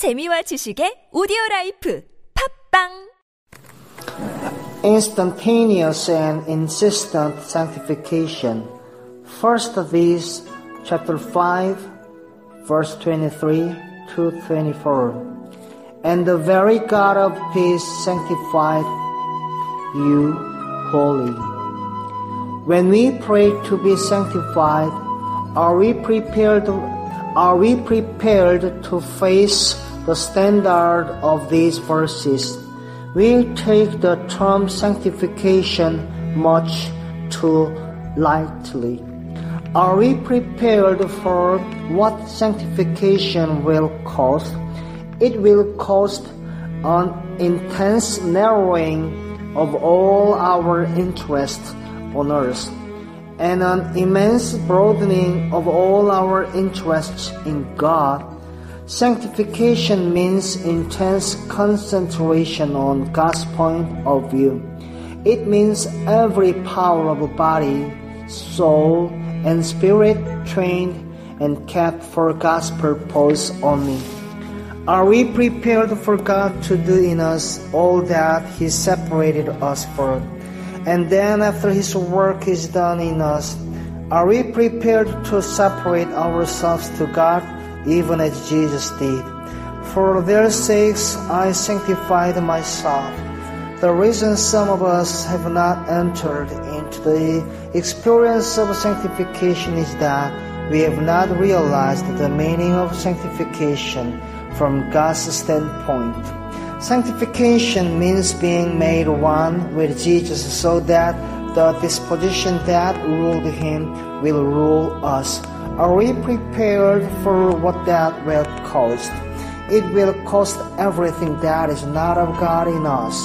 재미와 지식의 오디오 라이프 팝빵 instantaneous and insistent sanctification. First Thessalonians, chapter 5, verse 23 to 24. And the very God of peace sanctified you wholly. When we pray to be sanctified, are we prepared? Are we prepared to face the standard of these verses? We take the term sanctification much too lightly. Are we prepared for what sanctification will cost? It will cost an intense narrowing of all our interests on earth and an immense broadening of all our interests in God Sanctification means intense concentration on God's point of view. It means every power of body, soul, and spirit trained and kept for God's purpose only. Are we prepared for God to do in us all that He separated us for? And then after His work is done in us, are we prepared to separate ourselves to God even as Jesus did. For their sakes I sanctified myself. The reason some of us have not entered into the experience of sanctification is that we have not realized the meaning of sanctification from God's standpoint. Sanctification means being made one with Jesus so that the disposition that ruled him will rule us. Are we prepared for what that will cost? It will cost everything that is not of God in us.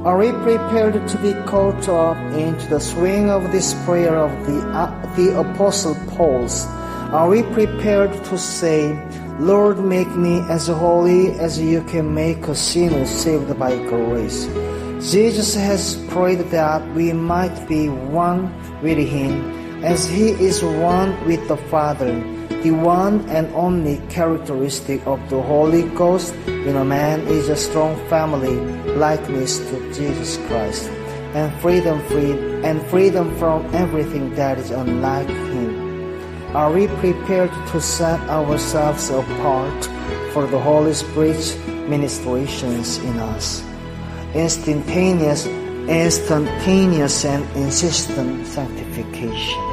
Are we prepared to be caught up into the swing of this prayer of the, uh, the Apostle Paul's? Are we prepared to say, Lord, make me as holy as you can make a sinner saved by grace? Jesus has prayed that we might be one with Him as he is one with the Father, the one and only characteristic of the Holy Ghost in a man is a strong family likeness to Jesus Christ, and freedom free and freedom from everything that is unlike him. Are we prepared to set ourselves apart for the Holy Spirit's ministrations in us? Instantaneous, instantaneous and insistent sanctification.